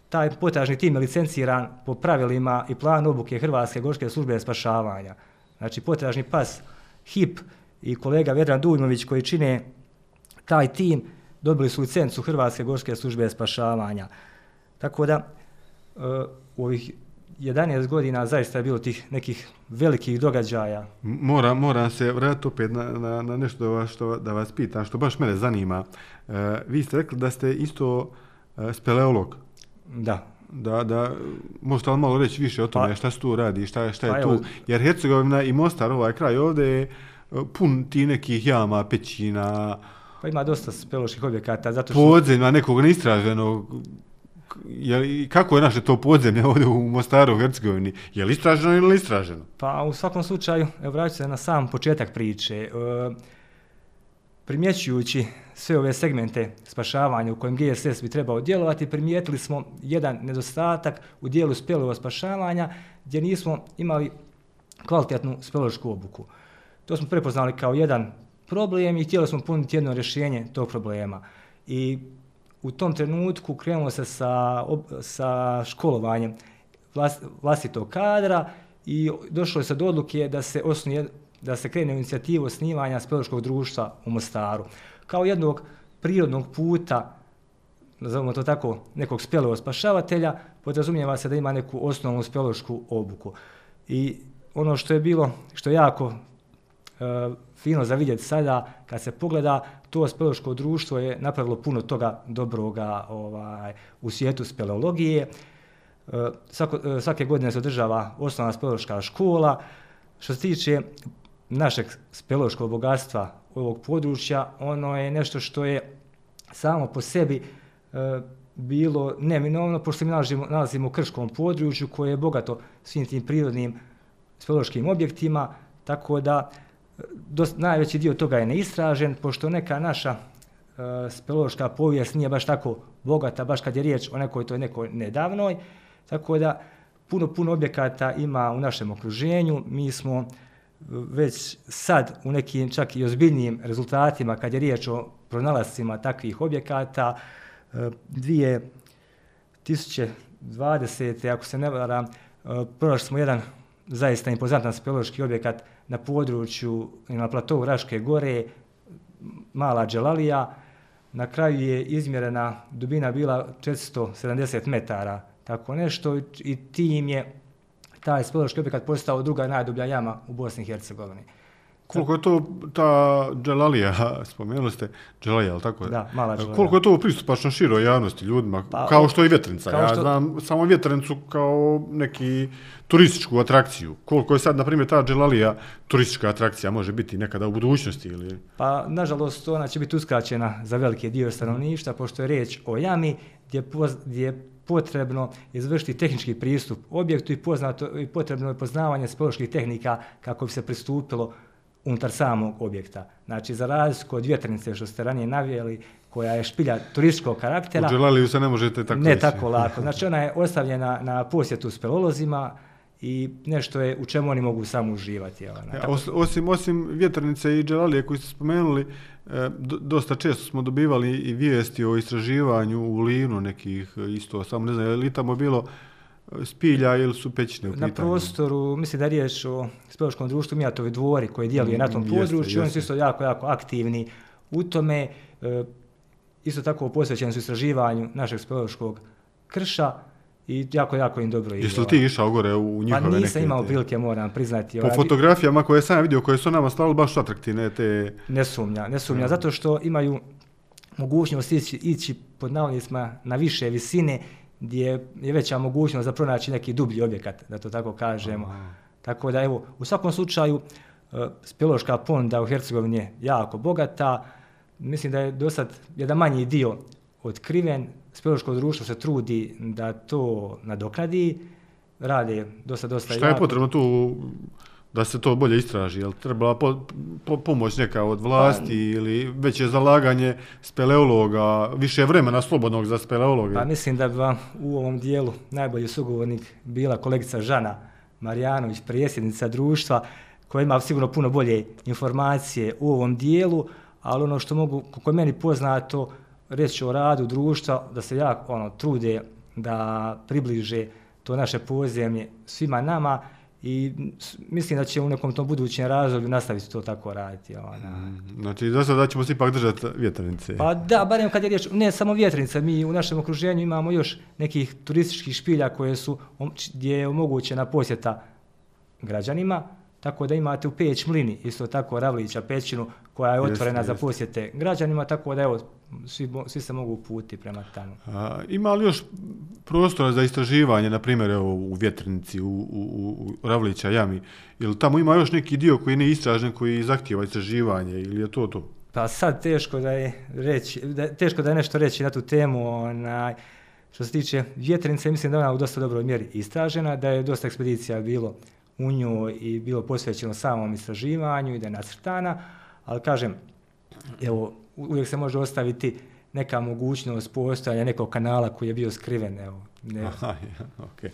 Taj potražni tim je licenciran po pravilima i planu obuke Hrvatske gorske službe spašavanja. Znači, potražni pas HIP i kolega Vedran Dujmović koji čine taj tim dobili su licencu Hrvatske gorske službe spašavanja. Tako da e, u ovih 11 godina zaista je bilo tih nekih velikih događaja. Mora, mora se vratiti opet na, na, na nešto da vas, što, da vas pitam, što baš mene zanima. Uh, vi ste rekli da ste isto uh, speleolog. Da. Da, da, možete li malo reći više o tome, pa, šta se tu radi, šta, šta je pa, tu? Evo, Jer Hercegovina i Mostar, ovaj kraj ovde je pun ti nekih jama, pećina, Pa ima dosta speoloških objekata. Zato što... Podzemlja nekog neistraženog. Je, kako je naše to podzemlje ovdje u Mostaru, u Hercegovini? Je li istraženo ili istraženo? Pa u svakom slučaju, evo vraću se na sam početak priče. E, primjećujući sve ove segmente spašavanja u kojem GSS bi trebao djelovati, primijetili smo jedan nedostatak u dijelu spelova spašavanja gdje nismo imali kvalitetnu speleološku obuku. To smo prepoznali kao jedan problem i htjeli smo puniti jedno rješenje tog problema. I u tom trenutku krenemo se sa, sa školovanjem vlas, vlastitog kadra i došlo je se do odluke da se osnuje da se krene inicijativu osnivanja speleološkog društva u Mostaru. Kao jednog prirodnog puta nazovimo to tako, nekog spelevo spašavatelja, podrazumijeva se da ima neku osnovnu speleološku obuku. I ono što je bilo, što je jako e, fino za vidjeti sada, kad se pogleda, to speleološko društvo je napravilo puno toga dobroga ovaj, u svijetu speleologije. E, svako, e, svake godine se održava osnovna speleološka škola. Što se tiče našeg speleološkog bogatstva ovog područja, ono je nešto što je samo po sebi e, bilo neminovno, pošto mi nalazimo, nalazimo u krškom području koje je bogato svim tim prirodnim speleološkim objektima, tako da dost, najveći dio toga je neistražen, pošto neka naša e, speološka povijest nije baš tako bogata, baš kad je riječ o nekoj toj nekoj nedavnoj, tako da puno, puno objekata ima u našem okruženju, mi smo e, već sad u nekim čak i ozbiljnijim rezultatima kad je riječ o pronalascima takvih objekata, e, dvije tisuće 2020. ako se ne varam, e, pronašli smo jedan zaista impozantan speleološki objekat na području na platovu Raške gore, mala Đelalija. Na kraju je izmjerena dubina bila 470 metara, tako nešto, i tim je taj speleološki objekat postao druga najdublja jama u Bosni i Hercegovini. Koliko je to ta Dželalija, spomenuli ste, Dželalija, ali tako je? Da, mala Dželalija. Koliko je to pristupačno široj javnosti ljudima, pa, kao što je vjetrenica. Ja znam samo vjetrenicu kao neki turističku atrakciju. Koliko je sad, na primjer, ta Dželalija turistička atrakcija može biti nekada u budućnosti? Ili... Pa, nažalost, ona će biti uskraćena za velike dio stanovništva, pošto je riječ o jami gdje, poz, gdje potrebno izvršiti tehnički pristup objektu i, poznato, i potrebno je poznavanje spoloških tehnika kako bi se pristupilo unutar samog objekta. Znači, za razliku od vjetrnice što ste ranije navijeli, koja je špilja turističkog karaktera... U Dželaliju se ne možete tako Ne tako lako. Znači, ona je ostavljena na posjetu s pelolozima i nešto je u čemu oni mogu samo uživati. Ona. Ja, os, osim, osim vjetrnice i Dželalije koji ste spomenuli, e, dosta često smo dobivali i vijesti o istraživanju u Linu nekih isto, samo ne znam, je li tamo bilo spilja ili su pećine u pitanju? Na prostoru, mislim da je riječ o speloškom društvu Mijatovi dvori koji dijeluje mm, na tom području, jeste. oni su isto jako, jako aktivni u tome. E, isto tako posvećeni su istraživanju našeg speloškog krša i jako, jako im dobro ide. Jesi li ti išao gore u njihove neke? Pa nisam imao prilike, moram priznati. Po ovaj, fotografijama koje sam vidio, koje su nama stavili baš atraktivne te... Ne sumnja, ne sumnja, zato što imaju mogućnost ići, ići pod navodnicima na više visine gdje je veća mogućnost za pronaći neki dublji objekat, da to tako kažemo. Aha. Tako da, evo, u svakom slučaju, e, speloška ponda u Hercegovini je jako bogata. Mislim da je do sad jedan manji dio otkriven. Speloško društvo se trudi da to nadokradi. Rade dosta, dosta Šta jako. Šta je potrebno tu da se to bolje istraži, jel trebala po, po, pomoć neka od vlasti pa, ili veće zalaganje speleologa, više vremena slobodnog za speleologe? Pa mislim da bi vam u ovom dijelu najbolji sugovornik bila kolegica Žana Marijanović, prijesjednica društva, koja ima sigurno puno bolje informacije u ovom dijelu, ali ono što mogu, kako je meni poznato, reći o radu društva, da se jako ono, trude da približe to naše pozemlje svima nama, i mislim da će u nekom tom budućem razdoblju nastaviti to tako raditi. Ona. Mm, znači, za da ćemo se ipak držati vjetrnice. Pa da, barem kad je riječ, ne samo vjetrnice, mi u našem okruženju imamo još nekih turističkih špilja koje su, gdje je omogućena posjeta građanima, tako da imate u Peć Mlini, isto tako Ravlića pećinu, koja je otvorena jeste, za posjete građanima, tako da evo, svi, svi se mogu puti prema tamo. A, ima li još prostora za istraživanje, na primjer evo, u Vjetrnici, u, u, u Ravlića jami, ili tamo ima još neki dio koji ne istražen, koji zahtjeva istraživanje, ili je to to? Pa sad teško da je reći, da, teško da je nešto reći na tu temu, onaj, što se tiče Vjetrnice, mislim da ona u dosta dobroj mjeri istražena, da je dosta ekspedicija bilo u njoj i bilo posvećeno samom istraživanju i da je nacrtana, ali kažem, evo, uvijek se može ostaviti neka mogućnost postojanja nekog kanala koji je bio skriven, evo. Ne. Aha, ja, okay.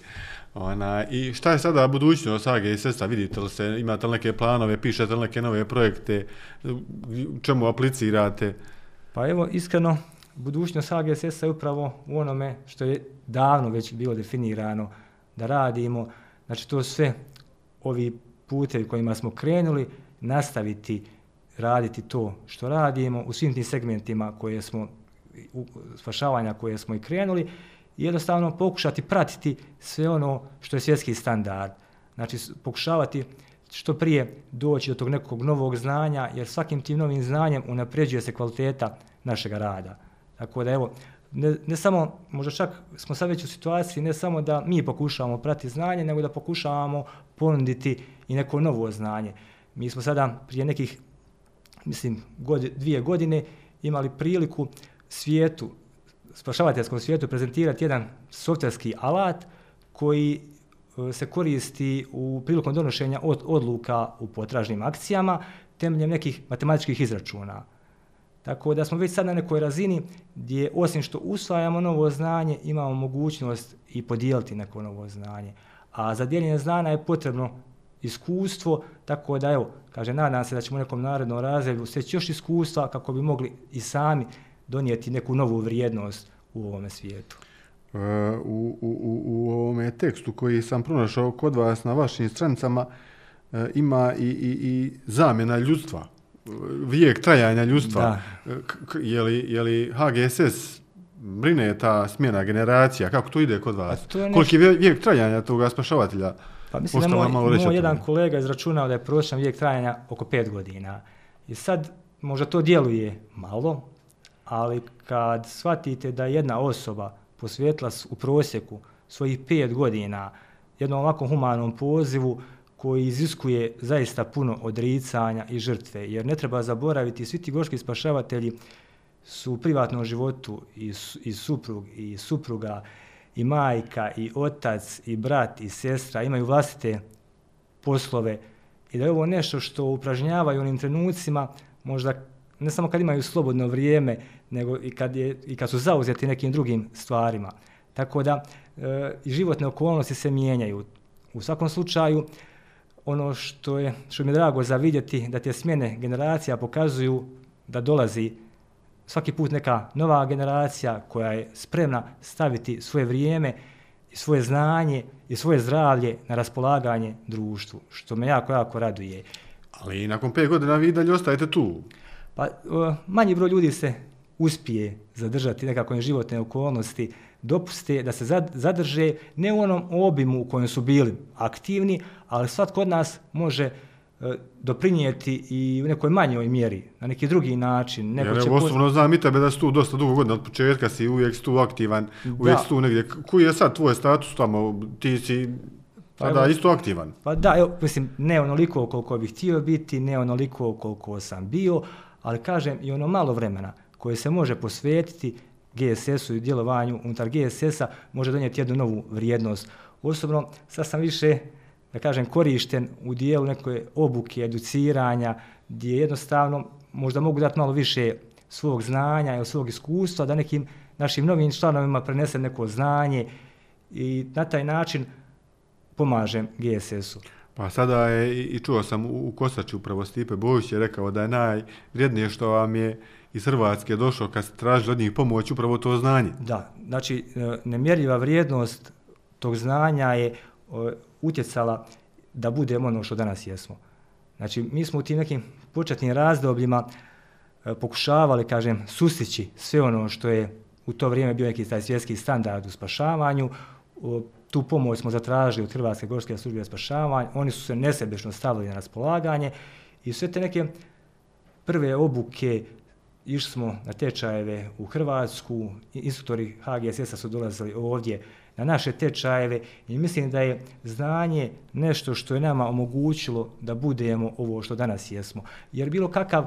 Ona, I šta je sada budućnost AGSS-a? Vidite li se, imate li neke planove, pišete li neke nove projekte, čemu aplicirate? Pa evo, iskreno, budućnost AGSS-a je upravo u onome što je davno već bilo definirano da radimo. Znači, to sve ovi putevi kojima smo krenuli, nastaviti raditi to što radimo u svim tim segmentima koje smo u- spašavanja koje smo i krenuli, i jednostavno pokušati pratiti sve ono što je svjetski standard. Znači, pokušavati što prije doći do tog nekog novog znanja, jer svakim tim novim znanjem unapređuje se kvaliteta našeg rada. Tako da evo, ne, ne samo, možda čak smo sad već u situaciji, ne samo da mi pokušavamo pratiti znanje, nego da pokušavamo ponuditi i neko novo znanje. Mi smo sada prije nekih, mislim, god, dvije godine imali priliku svijetu, spašavateljskom svijetu prezentirati jedan softverski alat koji e, se koristi u prilikom donošenja od, odluka u potražnim akcijama temeljem nekih matematičkih izračuna. Tako da smo već sad na nekoj razini gdje osim što usvajamo novo znanje, imamo mogućnost i podijeliti neko novo znanje. A za dijeljenje znanja je potrebno iskustvo, tako da evo, kaže, nadam se da ćemo u nekom narednom razredu steći još iskustva kako bi mogli i sami donijeti neku novu vrijednost u ovome svijetu. E, u, u, u, u ovome tekstu koji sam pronašao kod vas na vašim stranicama e, ima i, i, i zamjena ljudstva, vijek trajanja ljudstva. Da. E, k- je, li, je li HGSS brine ta smjena generacija, kako to ide kod vas? A to je Koliki je vije- vijek trajanja toga spašavatelja? Pa mislim da moj, moj jedan kolega izračunao da je prosječan vijek trajanja oko 5 godina. I sad možda to djeluje malo, ali kad shvatite da jedna osoba posvijetila s- u prosjeku svojih 5 godina jednom ovakvom humanom pozivu koji iziskuje zaista puno odricanja i žrtve, jer ne treba zaboraviti, svi ti gorski spašavatelji su u privatnom životu i, i suprug i supruga i majka i otac i brat i sestra imaju vlastite poslove i da je ovo nešto što upražnjavaju u onim trenucima možda ne samo kad imaju slobodno vrijeme nego i kad, je, i kad su zauzeti nekim drugim stvarima. Tako da e, i životne okolnosti se mijenjaju. U svakom slučaju ono što je što mi je drago za vidjeti da te smjene generacija pokazuju da dolazi svaki put neka nova generacija koja je spremna staviti svoje vrijeme svoje znanje i svoje zdravlje na raspolaganje društvu, što me jako, jako raduje. Ali nakon pet godina vi dalje ostajete tu. Pa manji broj ljudi se uspije zadržati nekako životne okolnosti, dopuste da se zad- zadrže ne u onom obimu u kojem su bili aktivni, ali svatko od nas može e, doprinijeti i u nekoj manjoj mjeri, na neki drugi način. Neko Jer će osobno znam i tebe da si tu dosta dugo godina, od početka si uvijek si tu aktivan, uvijek Da. si tu negdje. Koji je sad tvoj status tamo? Ti si Pa tada evo- isto aktivan. Pa da, evo, mislim, ne onoliko koliko bih htio biti, ne onoliko koliko sam bio, ali kažem i ono malo vremena koje se može posvetiti GSS-u i djelovanju unutar GSS-a može donijeti jednu novu vrijednost. Osobno, sad sam više, da kažem, korišten u dijelu neke obuke, educiranja, gdje jednostavno možda mogu dati malo više svog znanja i svog iskustva, da nekim našim novim članovima prenesem neko znanje i na taj način pomažem GSS-u. Pa sada je, i čuo sam u, u Kosači upravo Stipe Bojić je rekao da je najvrijednije što vam je iz Hrvatske došao kad ste tražili od njih pomoć upravo to znanje. Da, znači e, nemjerljiva vrijednost tog znanja je utjecala da budemo ono što danas jesmo. Znači mi smo u tim nekim početnim razdobljima e, pokušavali, kažem, sustići sve ono što je u to vrijeme bio neki taj svjetski standard u spašavanju. O, tu pomoć smo zatražili od Hrvatske gorske službe spašavanja, oni su se nesebično stavili na raspolaganje i sve te neke prve obuke, išli smo na tečajeve u Hrvatsku, instruktori HGSS-a su dolazili ovdje na naše tečajeve i mislim da je znanje nešto što je nama omogućilo da budemo ovo što danas jesmo. Jer bilo kakav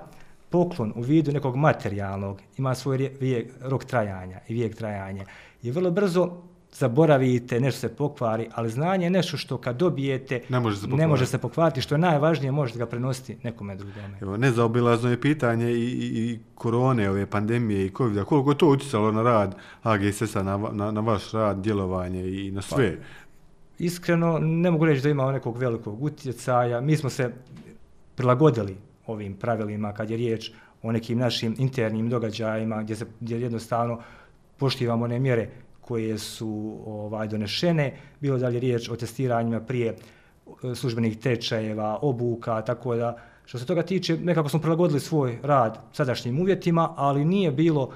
poklon u vidu nekog materijalnog ima svoj vijek, rok trajanja i vijek trajanja. I vrlo brzo zaboravite, nešto se pokvari, ali znanje je nešto što kad dobijete Ne može se ne pokvariti. može se pokvariti, što je najvažnije, možete ga prenositi nekome drugome. Evo, nezaobilazno je pitanje i, i, i korone, ove pandemije i covid koliko je to utjecalo na rad HGSS-a, na, na, na vaš rad, djelovanje i na sve? Iskreno, ne mogu reći da ima nekog velikog utjecaja. Mi smo se prilagodili ovim pravilima kad je riječ o nekim našim internim događajima gdje, se, gdje jednostavno poštivamo one mjere koje su ovaj donešene, bilo da li je riječ o testiranjima prije e, službenih tečajeva, obuka, tako da što se toga tiče, nekako smo prilagodili svoj rad sadašnjim uvjetima, ali nije bilo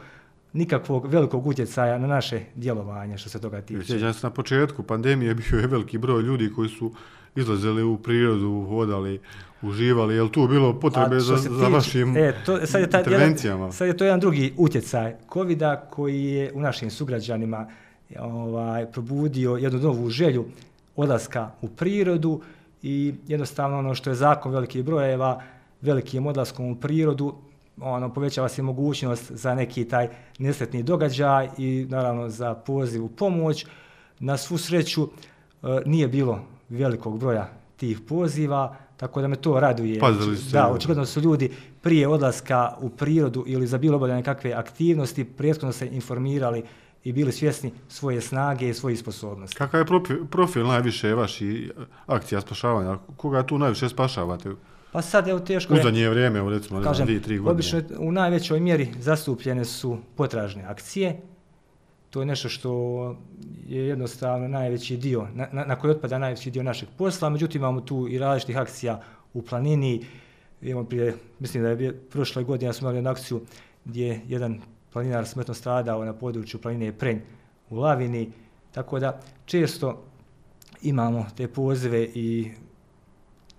nikakvog velikog utjecaja na naše djelovanje što se toga tiče. Sjećam se na početku pandemije bio je veliki broj ljudi koji su izlazili u prirodu, hodali, uživali. Je li tu bilo potrebe za, tiče, za vašim e, to, sad je ta, intervencijama? Jedan, sad je to jedan drugi utjecaj covid koji je u našim sugrađanima ovaj, probudio jednu novu želju odlaska u prirodu i jednostavno ono što je zakon velikih brojeva, velikim odlaskom u prirodu, ono, povećava se mogućnost za neki taj nesretni događaj i naravno za poziv u pomoć. Na svu sreću e, nije bilo velikog broja tih poziva, tako da me to raduje. Pazili se. Da, očigledno su ljudi prije odlaska u prirodu ili za bilo obavljanje kakve aktivnosti prethodno se informirali i bili svjesni svoje snage i svojih sposobnosti. Kakav je profil, profil najviše vaši akcija spašavanja? Koga tu najviše spašavate? Pa sad je teško... Uzadnje je vrijeme, u recimo, ne znam, dvije, tri godine. Obično u najvećoj mjeri zastupljene su potražne akcije. To je nešto što je jednostavno najveći dio, na, na, na koji otpada najveći dio našeg posla. Međutim, imamo tu i različitih akcija u planini. Imamo prije, mislim da je prošle godine smo imali jednu akciju gdje jedan planinar smrtno stradao na području planine Prenj u Lavini. Tako da često imamo te pozive i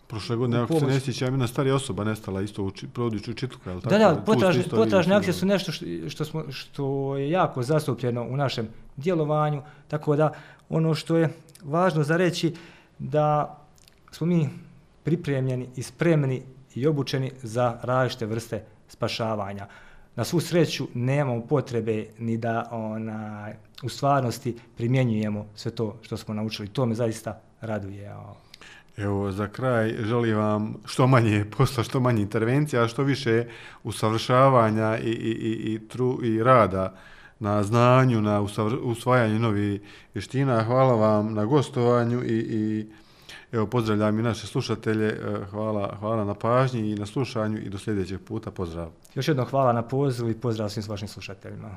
Prošle godine, ako se ne sjeća, jedna starija osoba nestala isto u području Čitluka, je li tako? Da, da, potražne, potražne akcije su nešto što, što, smo, što je jako zastupljeno u našem djelovanju, tako da ono što je važno za reći da smo mi pripremljeni i spremni i obučeni za različite vrste spašavanja. Na svu sreću nemamo potrebe ni da ona, u stvarnosti primjenjujemo sve to što smo naučili. To me zaista raduje. Evo, za kraj želim vam što manje posla, što manje intervencija, a što više usavršavanja i, i, i, i, tru, i rada na znanju, na usvajanju novih vještina. Hvala vam na gostovanju i, i evo, pozdravljam i naše slušatelje. E, hvala, hvala na pažnji i na slušanju i do sljedećeg puta. Pozdrav. Još jedno hvala na pozivu i pozdrav svim vašim slušateljima.